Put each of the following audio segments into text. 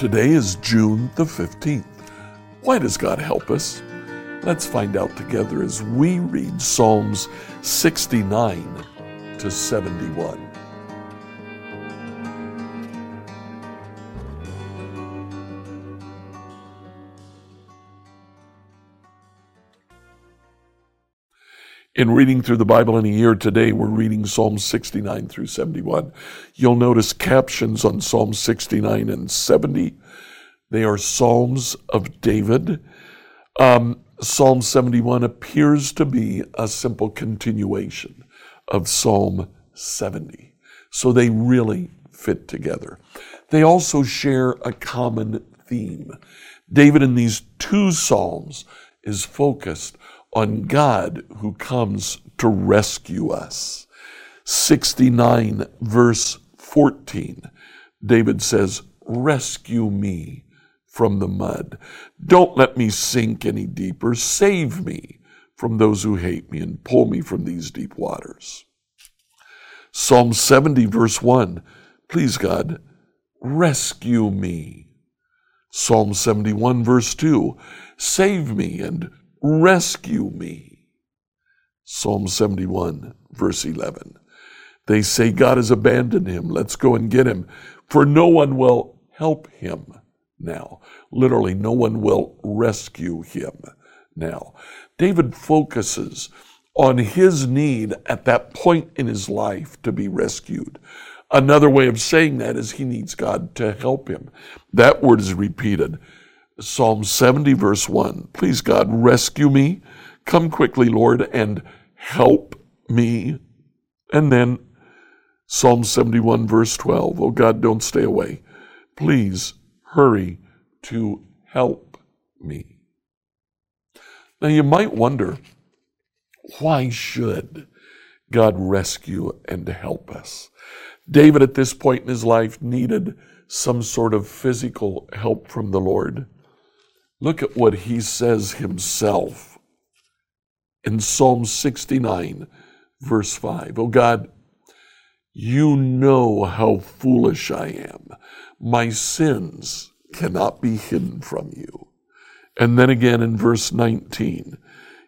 Today is June the 15th. Why does God help us? Let's find out together as we read Psalms 69 to 71. In reading through the Bible in a year today, we're reading Psalms 69 through 71. You'll notice captions on Psalms 69 and 70. They are Psalms of David. Um, Psalm 71 appears to be a simple continuation of Psalm 70. So they really fit together. They also share a common theme. David in these two Psalms is focused on God who comes to rescue us. 69 verse 14, David says, Rescue me from the mud. Don't let me sink any deeper. Save me from those who hate me and pull me from these deep waters. Psalm 70 verse 1, Please God, rescue me. Psalm 71 verse 2, Save me and rescue me. Psalm 71, verse 11. They say God has abandoned him. Let's go and get him, for no one will help him now. Literally, no one will rescue him now. David focuses on his need at that point in his life to be rescued. Another way of saying that is he needs God to help him. That word is repeated Psalm 70, verse 1. Please, God, rescue me. Come quickly, Lord, and help me. And then Psalm 71, verse 12. Oh, God, don't stay away. Please hurry to help me. Now, you might wonder why should God rescue and help us? David, at this point in his life, needed some sort of physical help from the Lord. Look at what he says himself in Psalm 69, verse 5. Oh God, you know how foolish I am. My sins cannot be hidden from you. And then again in verse 19,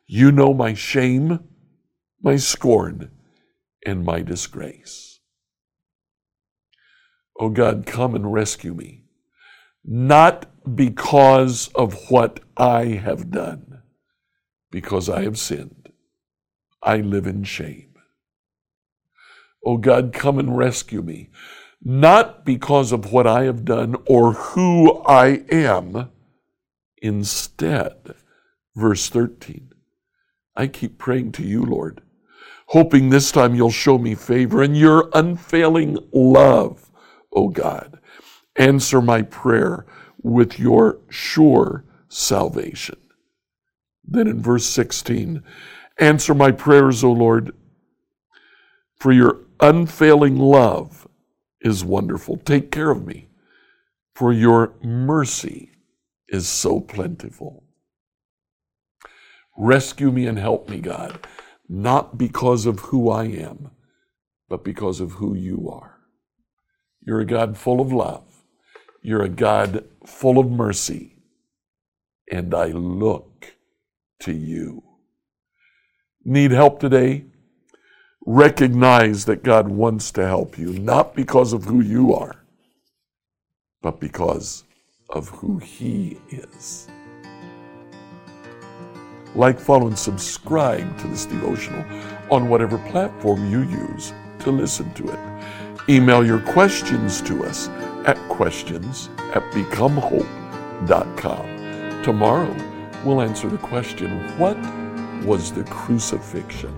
you know my shame, my scorn, and my disgrace. Oh God, come and rescue me. Not because of what I have done, because I have sinned. I live in shame. Oh God, come and rescue me, not because of what I have done or who I am. Instead, verse 13, I keep praying to you, Lord, hoping this time you'll show me favor and your unfailing love, oh God. Answer my prayer with your sure salvation. Then in verse 16, answer my prayers, O Lord, for your unfailing love is wonderful. Take care of me, for your mercy is so plentiful. Rescue me and help me, God, not because of who I am, but because of who you are. You're a God full of love you're a God full of mercy, and I look to you. Need help today? Recognize that God wants to help you, not because of who you are, but because of who He is. Like, follow, and subscribe to this devotional on whatever platform you use to listen to it. Email your questions to us at questions at becomehope.com. Tomorrow, we'll answer the question what was the crucifixion?